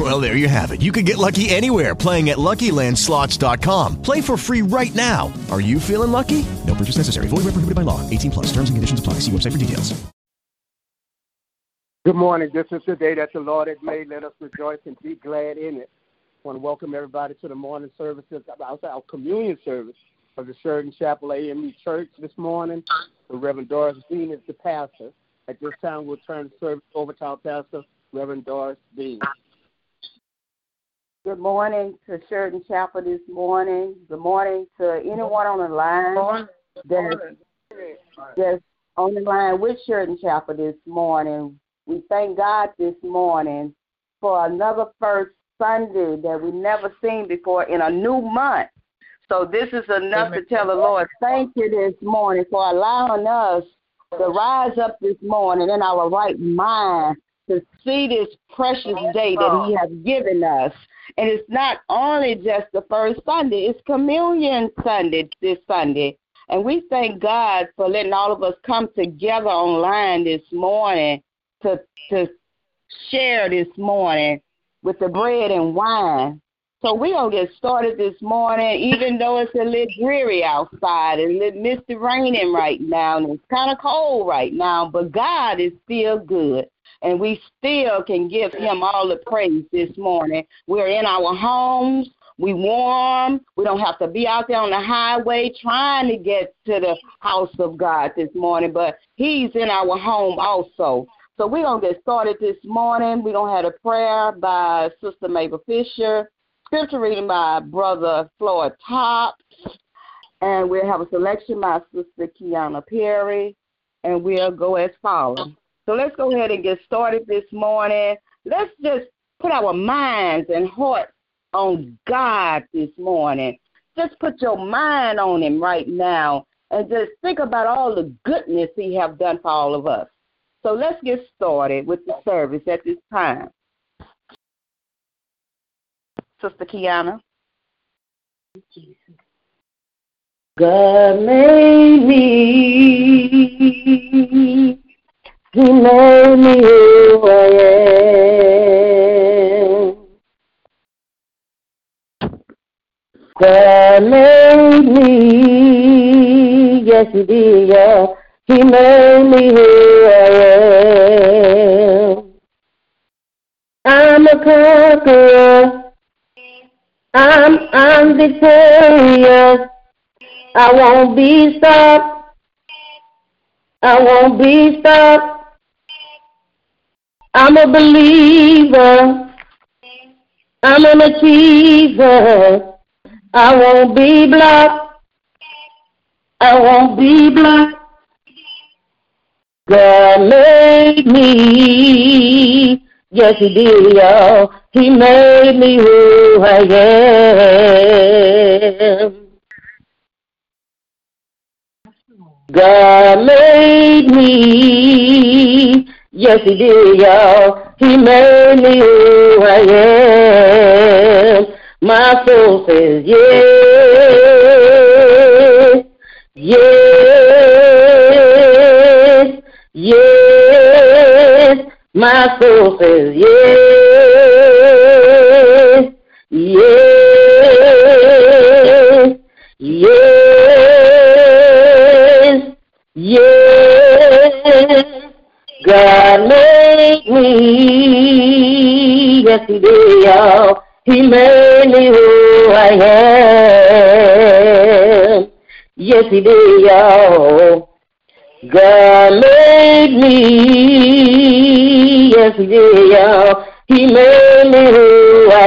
Well, there you have it. You can get lucky anywhere playing at LuckyLandSlots.com. Play for free right now. Are you feeling lucky? No purchase necessary. Void where prohibited by law. 18 plus. Terms and conditions apply. See website for details. Good morning. This is the day that the Lord has made. Let us rejoice and be glad in it. I want to welcome everybody to the morning services, our communion service of the Sheridan Chapel AME Church this morning. The Reverend Doris Dean is the pastor. At this time, we'll turn the service over to our pastor, Reverend Doris Dean. Good morning to Sheridan Chapel this morning. Good morning to anyone on the line that's, that's on the line with Sheridan Chapel this morning. We thank God this morning for another first Sunday that we never seen before in a new month. So this is enough to tell the Lord, thank you this morning for allowing us to rise up this morning in our right mind to see this precious day that He has given us. And it's not only just the first Sunday, it's Communion Sunday this Sunday. And we thank God for letting all of us come together online this morning to to share this morning with the bread and wine. So we're going to get started this morning, even though it's a little dreary outside. It's a little misty raining right now, and it's kind of cold right now, but God is still good. And we still can give him all the praise this morning. We're in our homes. We warm. We don't have to be out there on the highway trying to get to the house of God this morning, but he's in our home also. So we're going to get started this morning. We're going to have a prayer by Sister Mabel Fisher, scripture reading by Brother Floyd Tops, and we'll have a selection by Sister Kiana Perry, and we'll go as follows. So let's go ahead and get started this morning. Let's just put our minds and hearts on God this morning. Just put your mind on Him right now, and just think about all the goodness He have done for all of us. So let's get started with the service at this time. Sister Kiana. God made me. Made me. Yes, He did, yeah. He made me who I am. I'm a conqueror. I'm I'm victorious. I won't be stopped. I won't be stopped. I'm a believer. I'm an achiever. I won't be blocked. I won't be blocked. God made me. Yes, He did, y'all. He made me who I am. God made me. Yes, He did, y'all. He made me who I am. My soul says yes, yes, yes. My soul says yes, yes, yes, yes. God made me, yes He y'all. Me who I am. Yes, He y'all. God made me. Yes, He did, y'all. He made me who I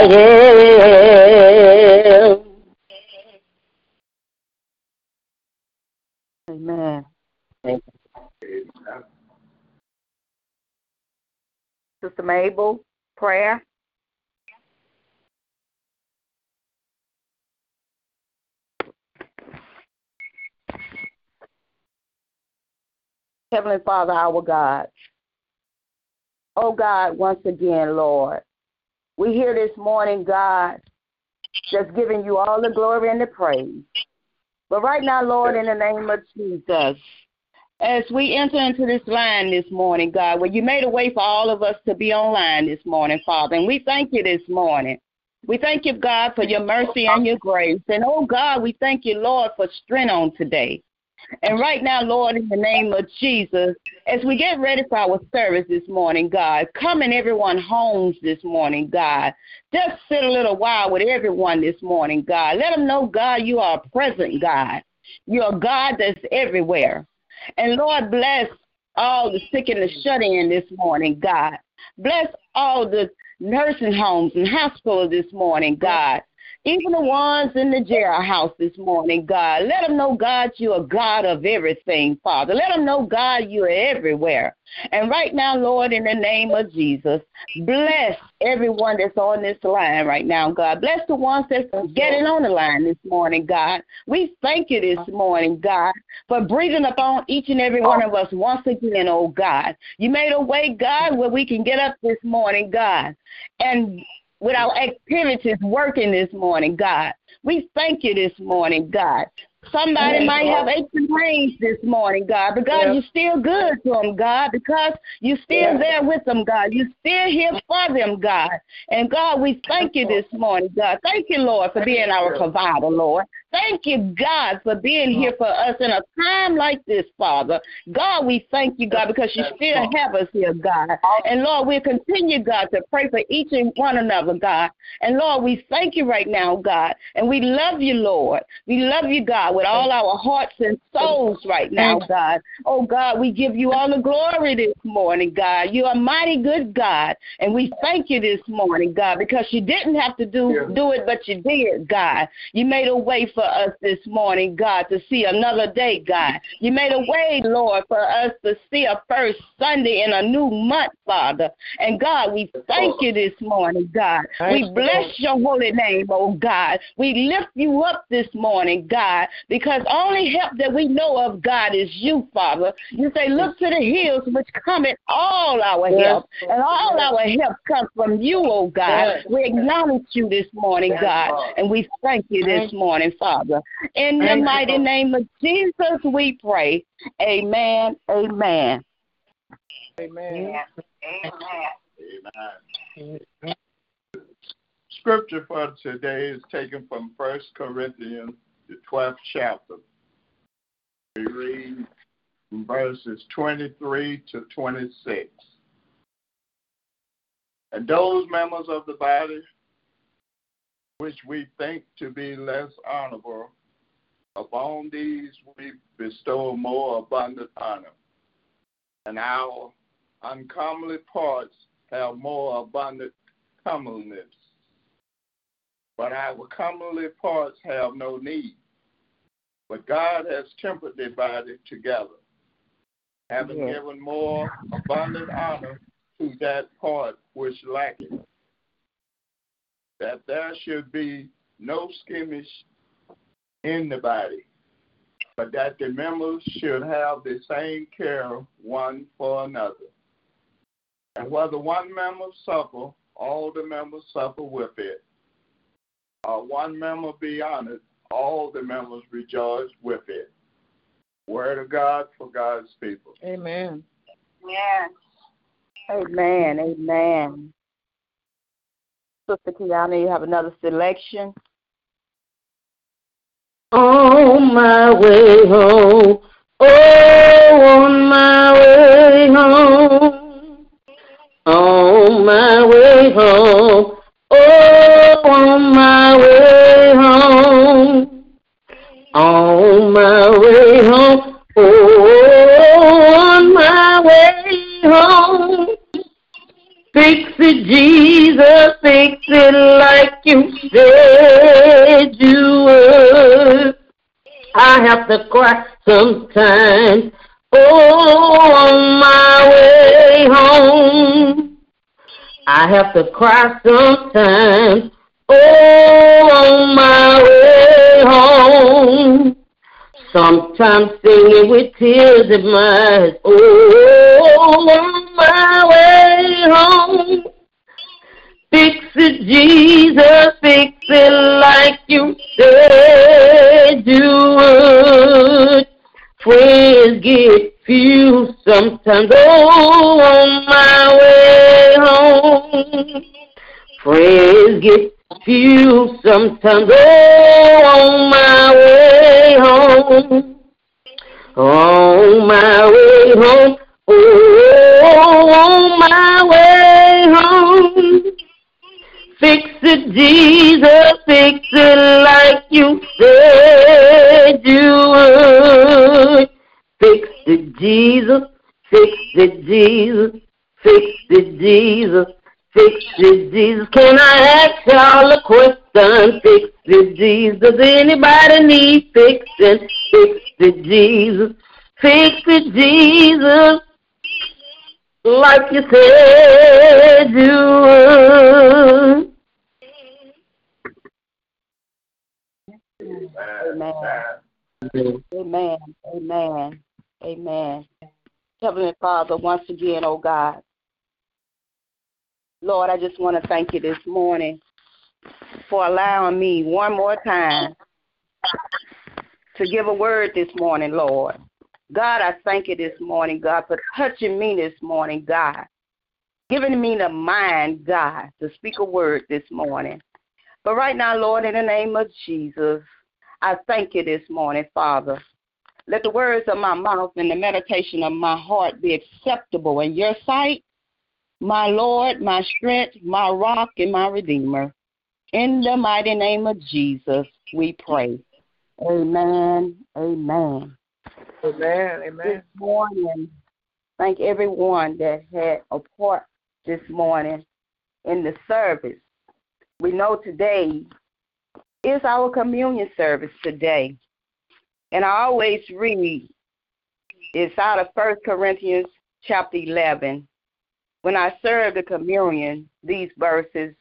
am. Amen. Thank Sister Mabel, prayer. Heavenly Father, our God. Oh God, once again, Lord, we hear this morning, God, just giving you all the glory and the praise. But right now, Lord, in the name of Jesus, as we enter into this line this morning, God, where you made a way for all of us to be online this morning, Father, and we thank you this morning. We thank you, God, for your mercy and your grace. And oh God, we thank you, Lord, for strength on today. And right now, Lord, in the name of Jesus, as we get ready for our service this morning, God, come in everyone homes this morning, God. Just sit a little while with everyone this morning, God. Let them know, God, you are a present God. You're a God that's everywhere. And Lord, bless all the sick and the shut in this morning, God. Bless all the nursing homes and hospitals this morning, God even the ones in the jail house this morning, God. Let them know, God, you're a God of everything, Father. Let them know, God, you're everywhere. And right now, Lord, in the name of Jesus, bless everyone that's on this line right now, God. Bless the ones that's getting on the line this morning, God. We thank you this morning, God, for breathing upon each and every one of us once again, oh God. You made a way, God, where we can get up this morning, God, and with our activities working this morning, God. We thank you this morning, God. Somebody might have aches and pains this morning, God, but God, you're still good to them, God, because you're still there with them, God. You're still here for them, God. And God, we thank you this morning, God. Thank you, Lord, for being our provider, Lord. Thank you, God, for being here for us in a time like this, Father. God, we thank you, God, because you still have us here, God. And Lord, we'll continue, God, to pray for each and one another, God. And Lord, we thank you right now, God. And we love you, Lord. We love you, God, with all our hearts and souls right now, God. Oh, God, we give you all the glory this morning, God. You're a mighty good God. And we thank you this morning, God, because you didn't have to do, do it, but you did, God. You made a way for us this morning, God, to see another day, God. You made a way, Lord, for us to see a first Sunday in a new month, Father. And God, we thank you this morning, God. We bless your holy name, oh God. We lift you up this morning, God, because only help that we know of, God, is you, Father. You say, look to the hills which come cometh all our help, and all our help comes from you, oh God. We acknowledge you this morning, God, and we thank you this morning, Father. Father. In the mighty name of Jesus, we pray. Amen. Amen. Amen. Amen. Scripture for today is taken from First Corinthians, the 12th chapter. We read verses 23 to 26. And those members of the body which we think to be less honorable, upon these we bestow more abundant honor. And our uncomely parts have more abundant comeliness. But our comely parts have no need. But God has tempered the body together, having yes. given more abundant honor to that part which lacketh that there should be no skimmish in the body, but that the members should have the same care one for another. And whether one member suffer, all the members suffer with it. Or one member be honored, all the members rejoice with it. Word of God for God's people. Amen. Yes. Amen. Amen. Sister Kiana, you have another selection? On my way home, oh, on my way home, on my way home, oh, on my way home, on my way home, oh, on my way home. Fix it, Jesus, fix it like you said you would. I have to cry sometimes. Oh, on my way home. I have to cry sometimes. Oh, on my way home. Sometimes singing with tears in my eyes. Oh, on my way home. Fix it, Jesus, fix it like you said you would. Friends get few sometimes. Oh, on my way home. Friends get few sometimes. Oh, on my way home. On my way home. Oh, It, Jesus, fix it like you said you would. Fix it, Jesus, fix it, Jesus, fix it, Jesus, fix it, Jesus. Can I ask y'all a question? Fix it, Jesus. Anybody need fixing? Fix it, Jesus. Fix it, Jesus. Like you said you would. Amen. Amen. Amen. Amen. Heavenly Father, once again, oh God, Lord, I just want to thank you this morning for allowing me one more time to give a word this morning, Lord. God, I thank you this morning, God, for touching me this morning, God. Giving me the mind, God, to speak a word this morning. But right now, Lord, in the name of Jesus, I thank you this morning, Father. Let the words of my mouth and the meditation of my heart be acceptable in your sight, my Lord, my strength, my rock, and my redeemer. In the mighty name of Jesus, we pray. Amen. Amen. Amen. Amen. This morning, thank everyone that had a part this morning in the service. We know today is our communion service today. And I always read, it's out of First Corinthians chapter 11. When I serve the communion, these verses,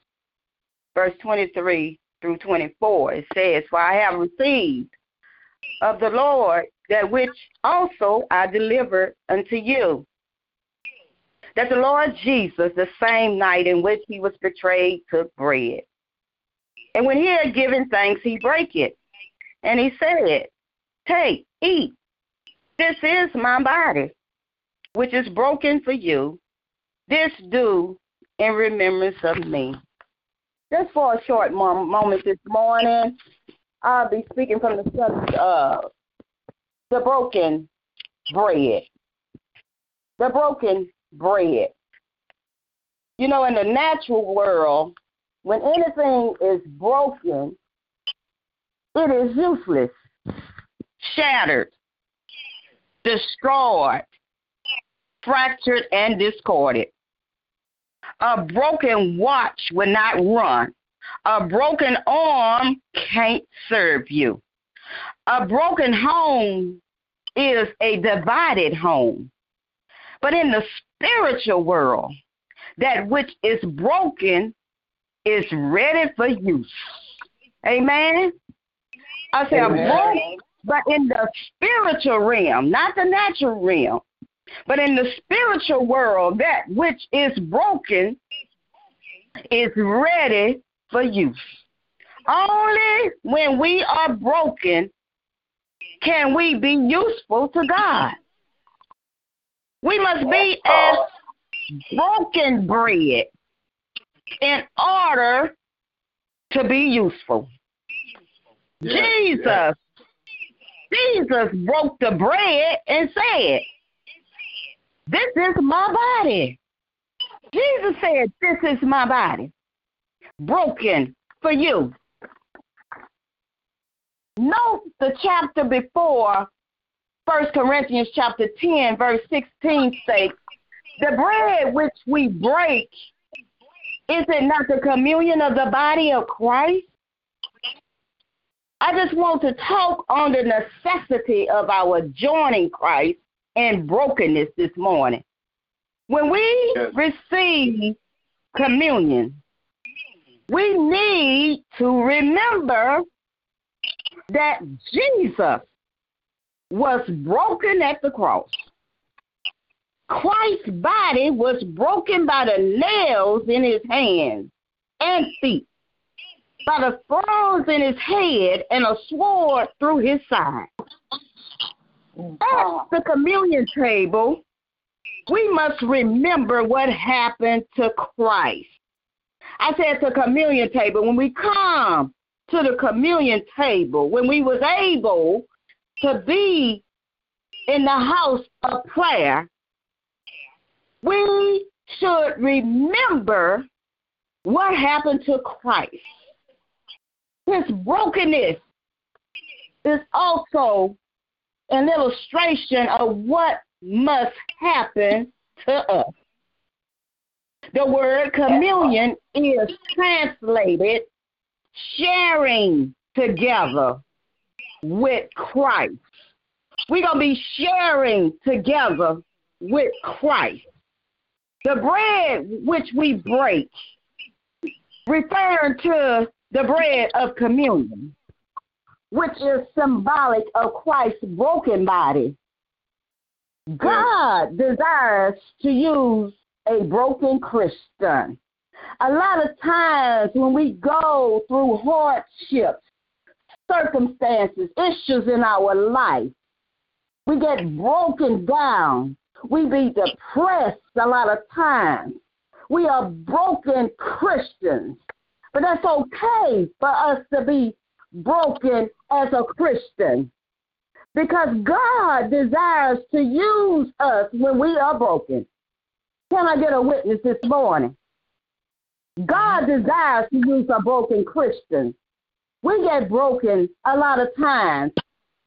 verse 23 through 24, it says, For I have received of the Lord that which also I delivered unto you. That the Lord Jesus, the same night in which he was betrayed, took bread. And when he had given thanks, he brake it. And he said, Take, eat. This is my body, which is broken for you. This do in remembrance of me. Just for a short moment this morning, I'll be speaking from the subject of uh, the broken bread. The broken bread. You know, in the natural world, when anything is broken, it is useless, shattered, destroyed, fractured, and discorded. A broken watch will not run. A broken arm can't serve you. A broken home is a divided home. But in the spiritual world, that which is broken is ready for use. Amen. I say Amen. but in the spiritual realm, not the natural realm, but in the spiritual world, that which is broken is ready for use. Only when we are broken can we be useful to God. We must be as broken bread in order to be useful. Yeah, Jesus, yeah. Jesus broke the bread and said, This is my body. Jesus said, This is my body, broken for you. Note the chapter before, First Corinthians chapter 10, verse 16 states, The bread which we break is it not the communion of the body of Christ? I just want to talk on the necessity of our joining Christ in brokenness this morning. When we yes. receive communion, we need to remember that Jesus was broken at the cross. Christ's body was broken by the nails in his hands and feet, by the thorns in his head, and a sword through his side. At the communion table, we must remember what happened to Christ. I said the communion table, when we come to the communion table, when we was able to be in the house of prayer, we should remember what happened to Christ. His brokenness is also an illustration of what must happen to us. The word communion is translated sharing together with Christ. We're going to be sharing together with Christ. The bread which we break, referring to the bread of communion, which is symbolic of Christ's broken body. God desires to use a broken Christian. A lot of times when we go through hardships, circumstances, issues in our life, we get broken down. We be depressed a lot of times. We are broken Christians. But that's okay for us to be broken as a Christian. Because God desires to use us when we are broken. Can I get a witness this morning? God mm-hmm. desires to use a broken Christian. We get broken a lot of times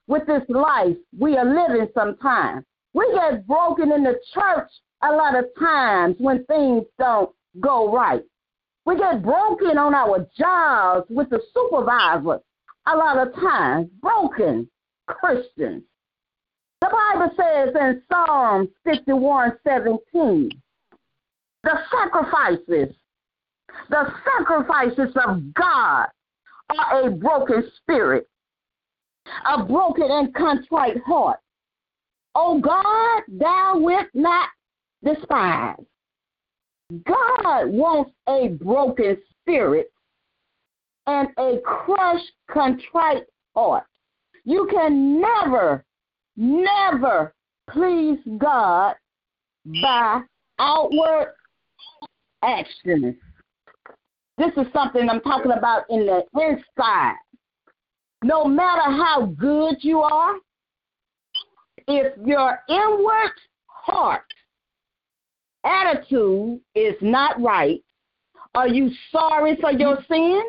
with this life we are living sometimes. We get broken in the church a lot of times when things don't go right. We get broken on our jobs with the supervisor a lot of times. Broken Christians. The Bible says in Psalm 51 17, the sacrifices, the sacrifices of God are a broken spirit, a broken and contrite heart. O God, thou wilt not despise. God wants a broken spirit and a crushed, contrite heart. You can never, never please God by outward actions. This is something I'm talking about in the inside. No matter how good you are, if your inward heart attitude is not right, are you sorry for your sin?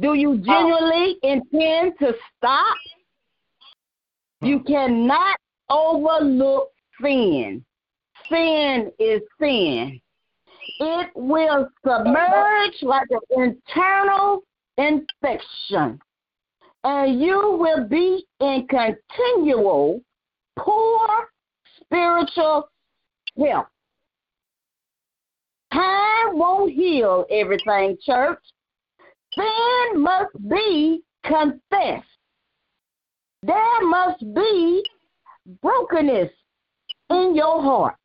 Do you oh. genuinely intend to stop? Hmm. You cannot overlook sin. Sin is sin. It will submerge like an internal infection, and you will be in continual poor spiritual health. Time won't heal everything, church. Sin must be confessed. There must be brokenness in your heart.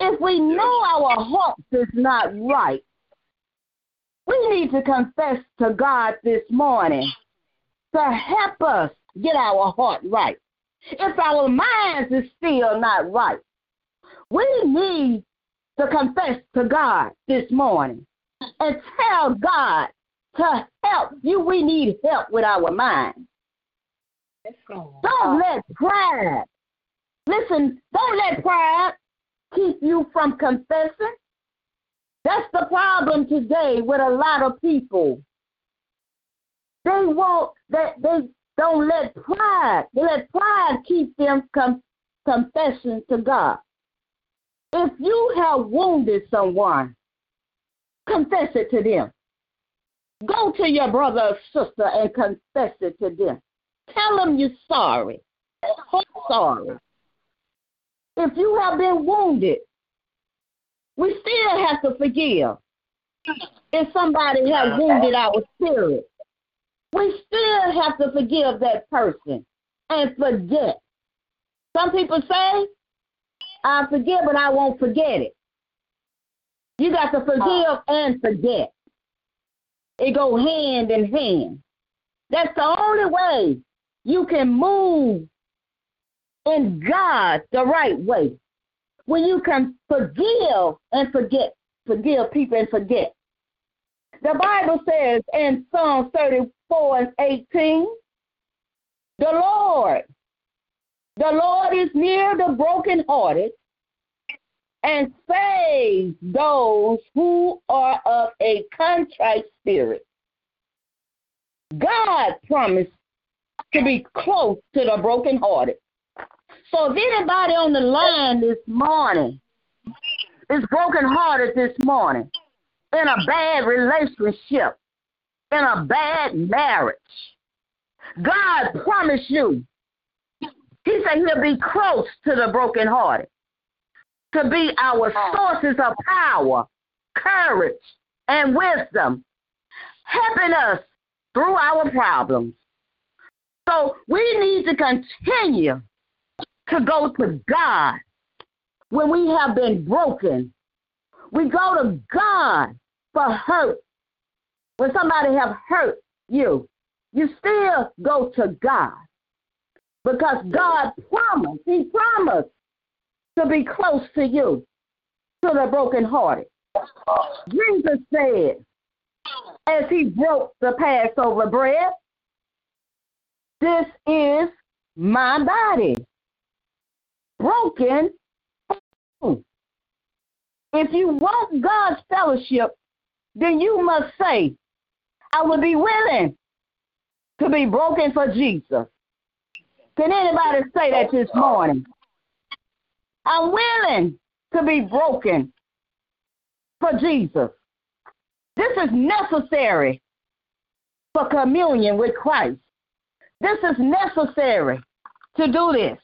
If we know our heart is not right, we need to confess to God this morning to help us get our heart right. If our minds is still not right, we need to confess to God this morning and tell God to help you. We need help with our mind. Don't let pride, listen, don't let pride keep you from confessing. That's the problem today with a lot of people. They won't, they, they don't let pride, they let pride keep them com- confessing to God. If you have wounded someone, confess it to them. Go to your brother or sister and confess it to them. Tell them you're sorry. Hope sorry. If you have been wounded, we still have to forgive. If somebody has wounded our spirit, we still have to forgive that person. and forget. Some people say, I forget, but I won't forget it. You got to forgive oh. and forget. It go hand in hand. That's the only way you can move in God the right way. When you can forgive and forget, forgive people and forget. The Bible says in Psalm 34 and 18, the Lord, the Lord is near the brokenhearted and saves those who are of a contrite spirit. God promised to be close to the brokenhearted. So if anybody on the line this morning is brokenhearted this morning, in a bad relationship, in a bad marriage, God promised you. He said he'll be close to the brokenhearted, to be our sources of power, courage, and wisdom, helping us through our problems. So we need to continue to go to God when we have been broken. We go to God for hurt. When somebody have hurt you, you still go to God because God promised, He promised to be close to you, to the brokenhearted. Jesus said, as He broke the Passover bread, this is my body broken. If you want God's fellowship, then you must say, I will be willing to be broken for Jesus. Can anybody say that this morning? I'm willing to be broken for Jesus. This is necessary for communion with Christ. This is necessary to do this.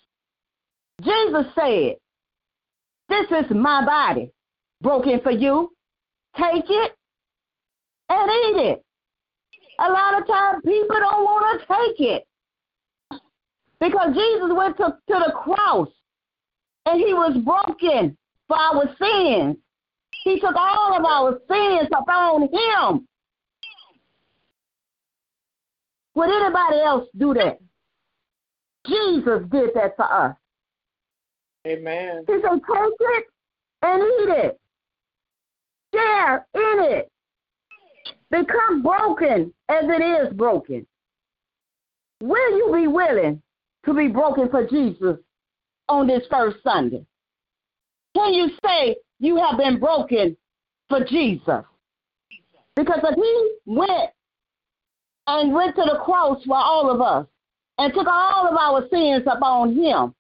Jesus said, This is my body broken for you. Take it and eat it. A lot of times people don't want to take it because Jesus went to, to the cross and he was broken for our sins. He took all of our sins upon him. Would anybody else do that? Jesus did that for us. Amen. He said, take it and eat it. Share in it. Become broken as it is broken. Will you be willing to be broken for Jesus on this first Sunday? Can you say you have been broken for Jesus? Because if he went and went to the cross for all of us and took all of our sins upon him,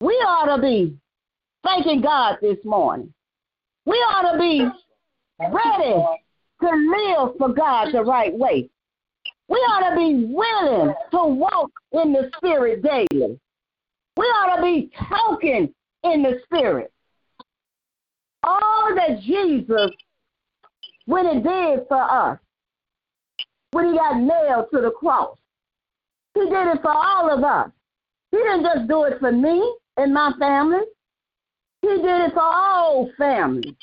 we ought to be thanking God this morning. We ought to be ready to live for God the right way. We ought to be willing to walk in the Spirit daily. We ought to be talking in the Spirit. All that Jesus, when he did for us, when he got nailed to the cross, he did it for all of us. He didn't just do it for me and my family. He did it for all families.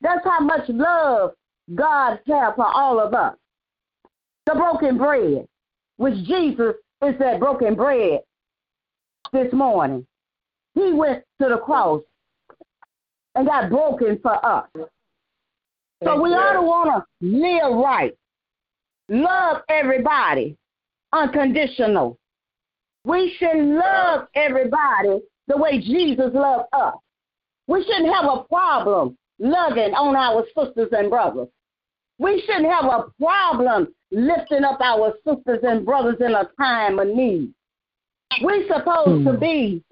That's how much love God has for all of us. The broken bread, which Jesus is that broken bread this morning. He went to the cross and got broken for us. So we ought to want to live right, love everybody unconditional. We should love everybody the way Jesus loved us. We shouldn't have a problem loving on our sisters and brothers. We shouldn't have a problem lifting up our sisters and brothers in a time of need. We're supposed to Hmm. be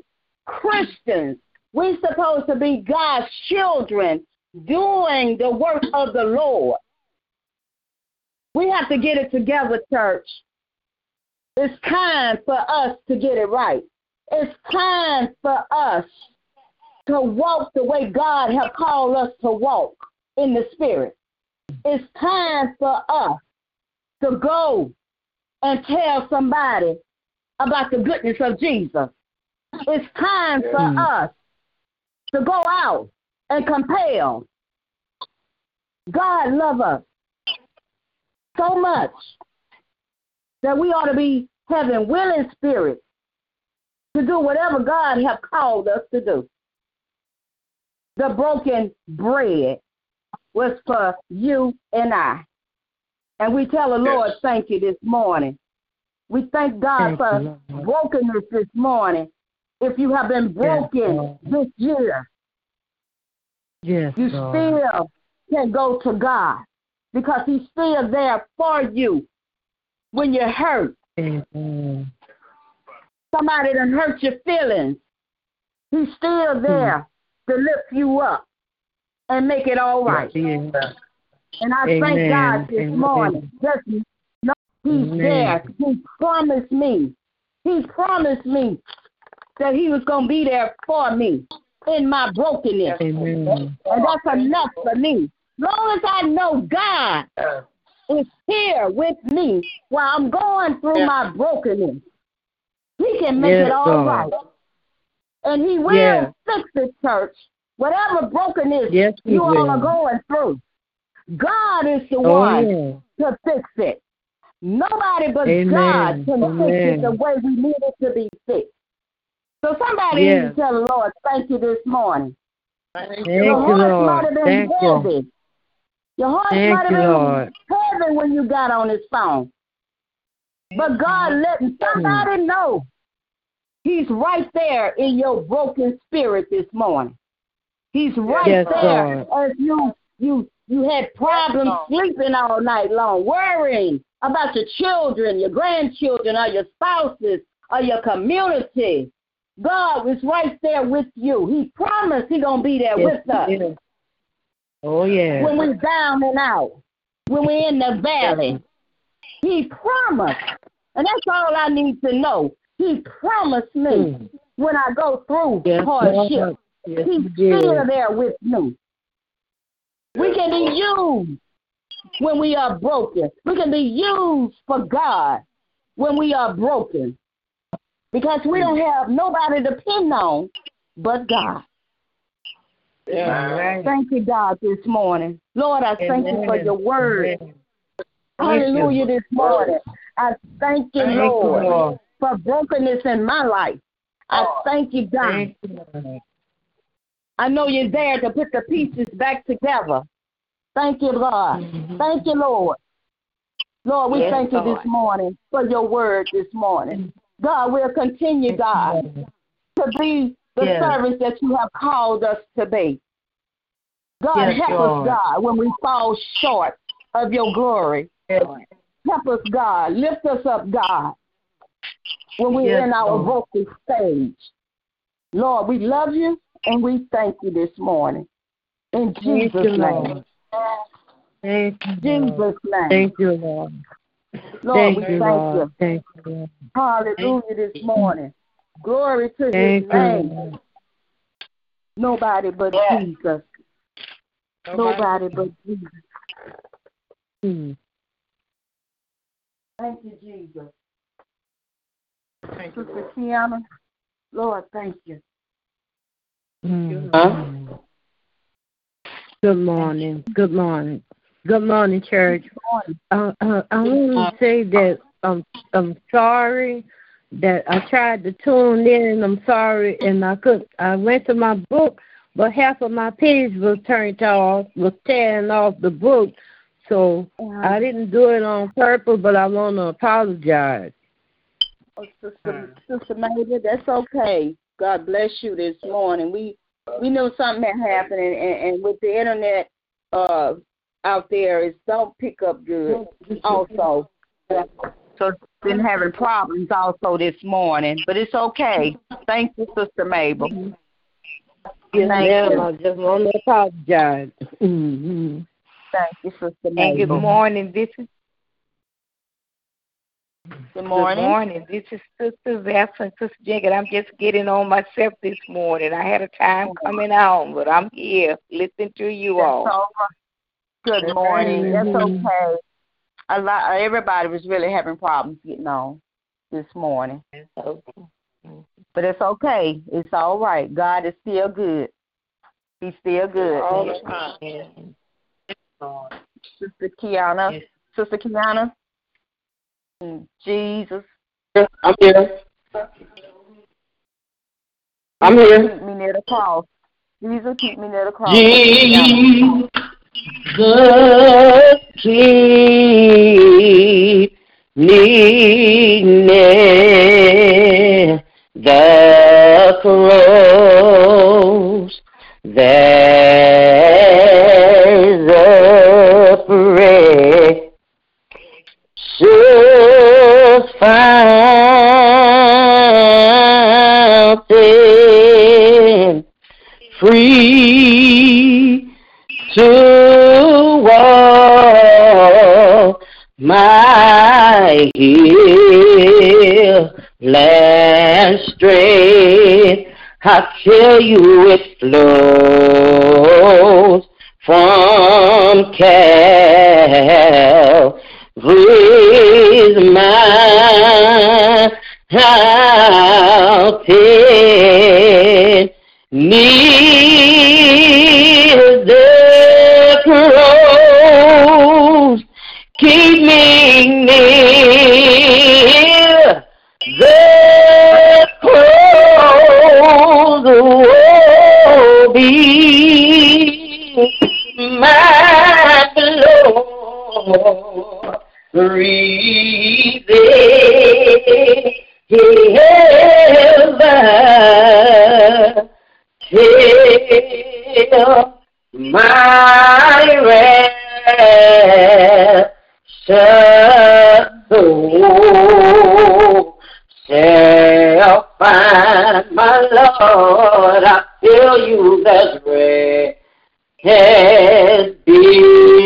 Christians. We're supposed to be God's children doing the work of the Lord. We have to get it together, church. It's time for us to get it right. It's time for us to walk the way God has called us to walk in the Spirit. It's time for us to go and tell somebody about the goodness of Jesus. It's time for mm. us to go out and compel. God love us so much that we ought to be having willing spirits to do whatever God have called us to do. The broken bread was for you and I. And we tell the Lord, thank you this morning. We thank God thank for you, brokenness this morning. If you have been broken yes, this year, yes, you Lord. still can go to God because He's still there for you when you're hurt. Amen. Somebody done hurt your feelings. He's still hmm. there to lift you up and make it all right. Yes, and I Amen. thank God this Amen. morning. Just know He's Amen. there. He promised me. He promised me that He was going to be there for me in my brokenness. Amen. And that's enough for me. Long as I know God is here with me while I'm going through my brokenness, He can make yes, it all right. And He will yes. fix it, church. Whatever brokenness yes, you will. all are going through, God is the oh, one yeah. to fix it. Nobody but Amen. God can Amen. fix it the way we need it to be fixed. So somebody yes. needs to tell the Lord, thank you this morning. Thank Your you, heart Lord. might have been thank heavy. You. Your heart thank might have been Lord. heavy when you got on his phone. But God mm. letting somebody know He's right there in your broken spirit this morning. He's right yes, there Lord. as you you you had problems sleeping all night long, worrying about your children, your grandchildren, or your spouses, or your community. God is right there with you. He promised He's gonna be there yes, with us. Yes. Oh yeah. When we're down and out, when we're in the valley, He promised, and that's all I need to know. He promised me mm. when I go through yes, hardship, yes, He's still there with me. We can be used when we are broken. We can be used for God when we are broken. Because we don't have nobody to depend on but God. Yeah. Thank you, God, this morning. Lord, I thank Amen. you for your word. Amen. Hallelujah this morning. I thank you, thank Lord, you, Lord, for brokenness in my life. I thank you, God. Thank you, I know you're there to put the pieces back together. Thank you, God. Mm-hmm. Thank you, Lord. Lord, we yes, thank you Lord. this morning for your word this morning. God, we'll continue, God, to be the yes. servants that you have called us to be. God, yes, help Lord. us, God, when we fall short of your glory. Help us, God. Lift us up, God, when we're yes, in our Lord. broken stage. Lord, we love you and we thank you this morning. In Jesus' you, name. Lord. Thank you, Jesus' Lord. name. Thank you, Lord. Lord, thank we you, thank Lord. you. Thank you, Lord. Hallelujah this morning. Glory to Thank his you, name. Lord. Nobody but Jesus. Nobody but Jesus. Hmm. Thank you, Jesus. Thank Sister Kiana, Lord, thank you. Hmm. Huh? Good morning. Good morning. Good morning, church. Good morning. Uh, uh, I want to say that I'm I'm sorry that I tried to tune in. I'm sorry, and I could. I went to my book, but half of my page was turned off, was tearing off the book. So I didn't do it on purpose, but I want to apologize. Oh, Sister, Sister Mabel, that's okay. God bless you this morning. We we know something had happened, and, and, and with the internet uh, out there, it don't pick up good. Also, so it's been having problems also this morning, but it's okay. Thank you, Sister Mabel. Yes, Thank ma'am. you. I just want to apologize. Mm-hmm. Thank you, Sister Mabel. And good morning. This is Good morning. Good morning. This is Sister Vessa, Sister Jenkins. I'm just getting on myself this morning. I had a time coming on, but I'm here listening to you That's all. all right. Good morning. That's okay. A lot. Everybody was really having problems getting on. this morning. But it's okay. It's all right. God is still good. He's still good. All the time. Sister Kiana. Sister Kiana. Jesus. I'm here. I'm here. Keep me near the cross. Jesus, keep me near the cross. Jesus, keep me near the cross. There's tell you it flows from Calvary's mountain Lord. Breathing heaven till my rest soul shall find my Lord. I feel you there's rest beyond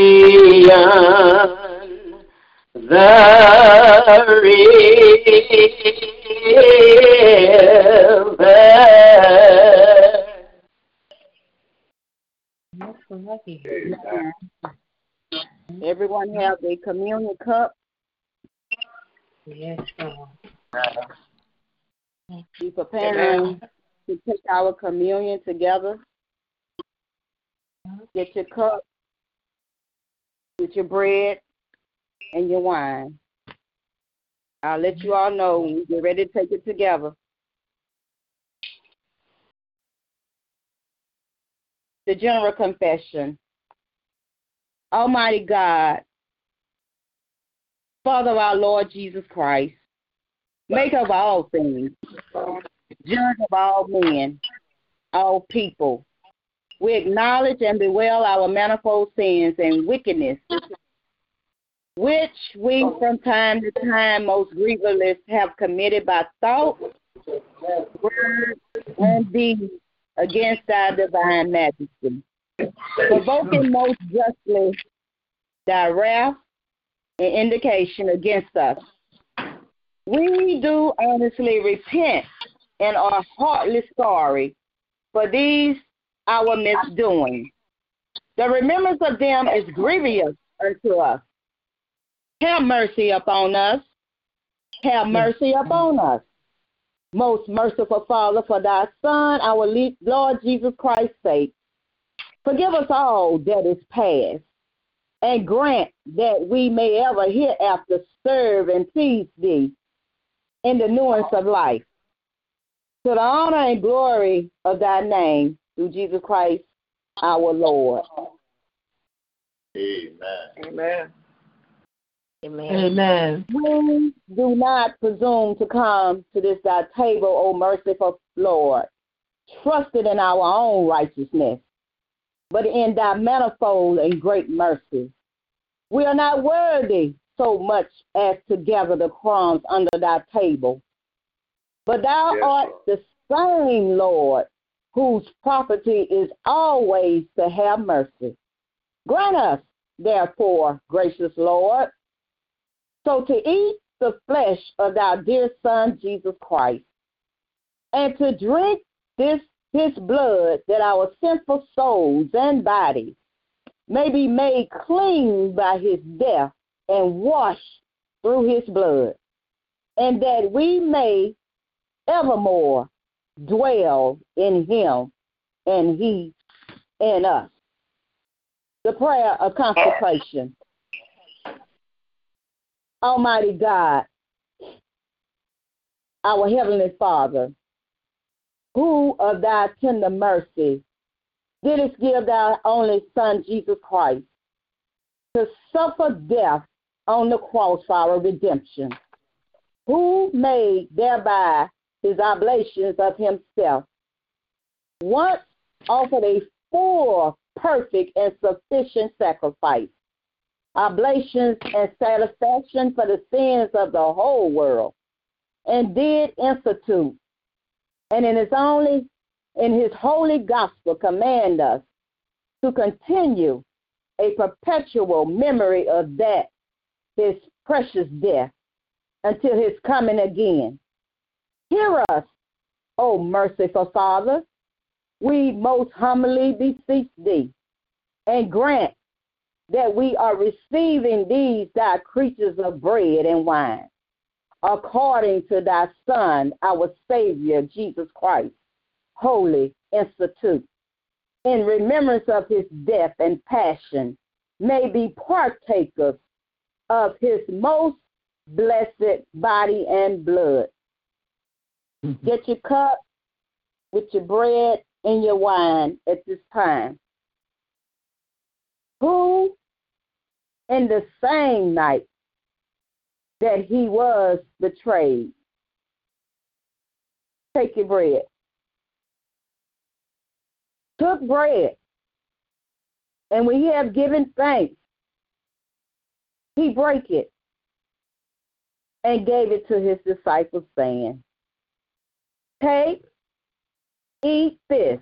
the river. Everyone have their communion cup. Yes, God. Be preparing to take our communion together. Get your cup, get your bread, and your wine. I'll let you all know when we get ready to take it together. The general confession. Almighty God, Father of our Lord Jesus Christ, maker of all things, judge of all men, all people, we acknowledge and bewail our manifold sins and wickedness, which we from time to time most grievously have committed by thought, word, and deed against our divine majesty, provoking most justly thy wrath and indication against us. We do honestly repent and are heartily sorry for these our misdoings. The remembrance of them is grievous unto us. Have mercy upon us. Have mercy upon us. Most merciful Father, for thy Son, our Lord Jesus Christ's sake, forgive us all that is past, and grant that we may ever hereafter serve and please thee in the newness of life. To the honor and glory of thy name, through Jesus Christ our Lord. Amen. Amen. Amen. We do not presume to come to this thy table, O merciful Lord, trusted in our own righteousness, but in thy manifold and great mercy. We are not worthy so much as to gather the crumbs under thy table. But thou Yes, art the same Lord, whose property is always to have mercy. Grant us, therefore, gracious Lord, so to eat the flesh of thy dear Son, Jesus Christ, and to drink this his blood, that our sinful souls and bodies may be made clean by his death and washed through his blood. and that we may evermore dwell in him and he in us. The prayer of consecration. Almighty God, our Heavenly Father, who of thy tender mercy didst give thy only Son, Jesus Christ, to suffer death on the cross for our redemption, who made thereby his oblations of himself, once offered a full, perfect, and sufficient sacrifice, oblations and satisfaction for the sins of the whole world, and did institute, and in his only in his holy gospel command us to continue a perpetual memory of that his precious death until his coming again. Hear us, O merciful Father, we most humbly beseech thee, and grant that we are receiving these thy creatures of bread and wine, according to thy Son, our Savior, Jesus Christ, holy institute, in remembrance of his death and passion, may be partakers of his most blessed body and blood. Mm-hmm. Get your cup with your bread and your wine at this time. Who, in the same night that he was betrayed, take your bread, took bread, and when he had given thanks, he broke it and gave it to his disciples, saying, Take, eat this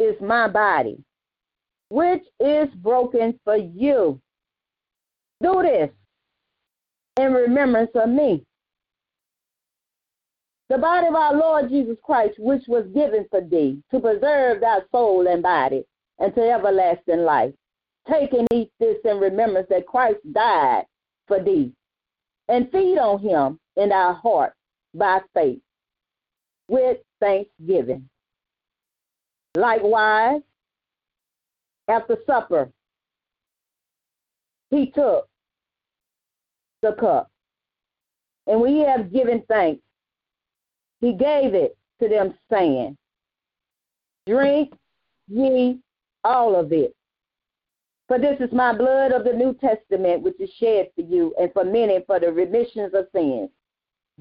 is my body, which is broken for you. Do this in remembrance of me. The body of our Lord Jesus Christ, which was given for thee, to preserve thy soul and body unto everlasting life. Take and eat this in remembrance that Christ died for thee, and feed on him in our heart by faith with thanksgiving. Likewise, after supper, he took the cup. And he had given thanks, he gave it to them, saying, Drink ye all of it. For this is my blood of the New Testament, which is shed for you and for many for the remissions of sins.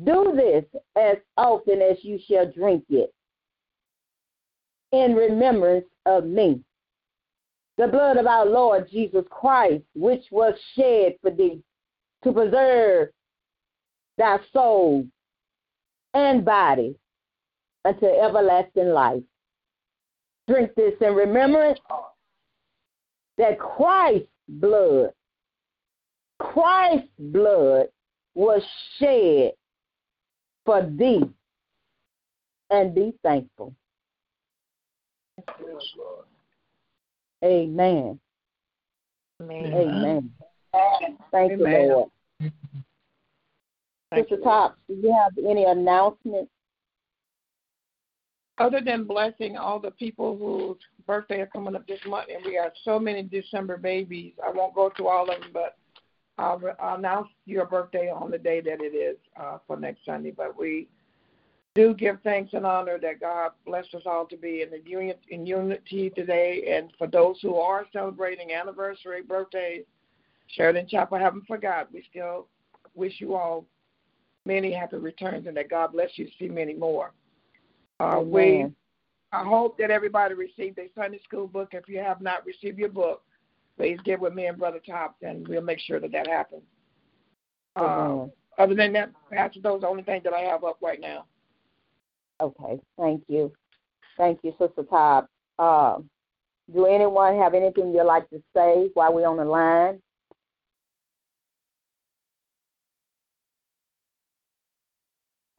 Do this as often as you shall drink it in remembrance of me. The blood of our Lord Jesus Christ, which was shed for thee to preserve thy soul and body unto everlasting life. Drink this in remembrance that Christ's blood, Christ's blood was shed for thee and be thankful. Yes, Lord. Amen. Amen. Amen. Thank Amen. you, Lord. Thank Sister Top, do you have any announcements? Other than blessing all the people whose birthday are coming up this month, and we have so many December babies, I won't go through all of them, but I'll, I'll announce your birthday on the day that it is uh, for next Sunday. But we do give thanks and honor that God bless us all to be in the union in unity today. And for those who are celebrating anniversary birthdays, Sheridan Chapel haven't forgot. We still wish you all many happy returns and that God bless you to see many more. Uh, we I hope that everybody received their Sunday school book. If you have not received your book, please get with me and Brother Top, and we'll make sure that that happens. Uh, other than that, that's those the only things that I have up right now. Okay, thank you. Thank you, Sister Todd. Uh, do anyone have anything you'd like to say while we're on the line?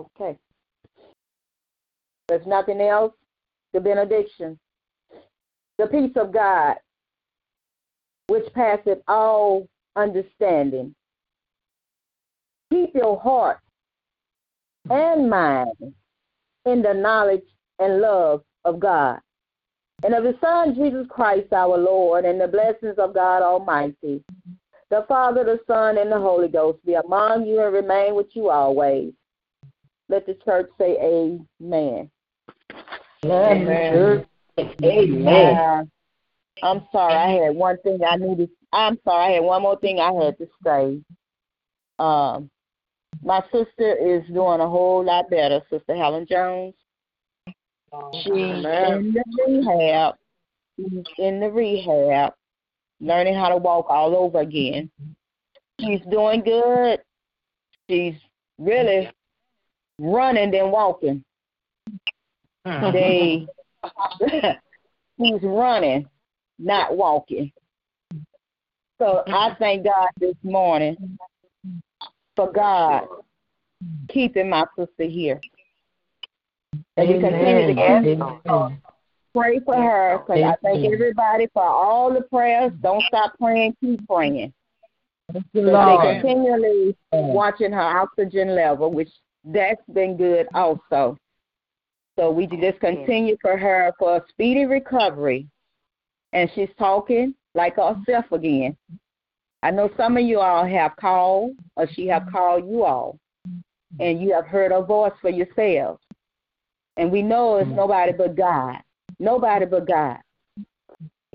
Okay. There's nothing else. The benediction. The peace of God, which passeth all understanding. Keep your heart and mind in the knowledge and love of God and of his Son, Jesus Christ, our Lord, and the blessings of God Almighty, the Father, the Son, and the Holy Ghost be among you and remain with you always. Let the church say amen. Amen. Amen. I'm sorry, I had one thing I needed. I'm sorry, I had one more thing I had to say. Um, my sister is doing a whole lot better, Sister Helen Jones. She's oh, in the rehab. She's in the rehab, learning how to walk all over again. She's doing good. She's really running than walking. Hmm. They she's running, not walking. So I hmm. thank God this morning for God keeping my sister here. And we continue to get pray for her because I thank everybody for all the prayers. Don't stop praying, keep praying. So they continually watching her oxygen level, which that's been good also. So we just continue for her for a speedy recovery. And she's talking like herself again. I know some of you all have called, or she have mm-hmm. called you all, and you have heard her voice for yourselves. And we know it's mm-hmm. nobody but God. Nobody but God.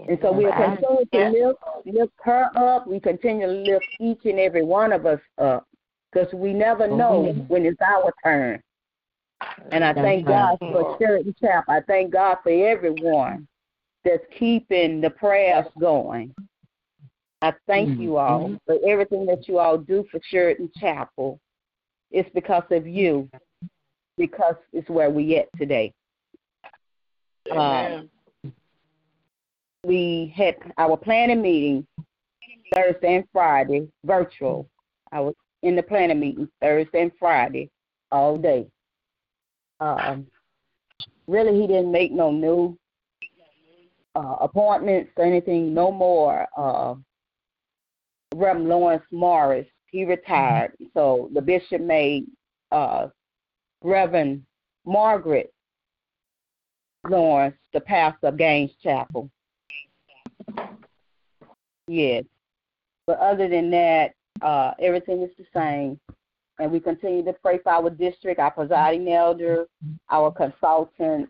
And so we'll continue to lift, lift her up. We continue to lift each and every one of us up because we never oh, know when it's our turn. And I thank God for Sheridan Chap. I thank God for everyone that's keeping the prayers going. I thank you all for everything that you all do for Sheridan Chapel. It's because of you, because it's where we at today. Um, we had our planning meeting Thursday and Friday, virtual. I was in the planning meeting Thursday and Friday all day. Um, really, he didn't make no new uh, appointments or anything, no more. Uh, Reverend Lawrence Morris, he retired, so the bishop made uh, Reverend Margaret Lawrence the pastor of Gaines Chapel. Yes. But other than that, uh, everything is the same. And we continue to pray for our district, our presiding elder, our consultant.